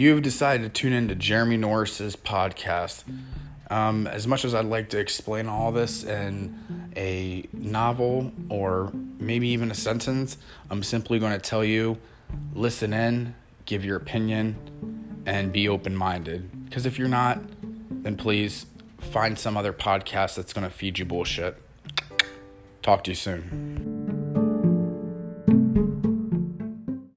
you've decided to tune into Jeremy Norris's podcast. Um, as much as I'd like to explain all this in a novel or maybe even a sentence, I'm simply going to tell you listen in, give your opinion, and be open minded. Because if you're not, then please find some other podcast that's going to feed you bullshit. Talk to you soon.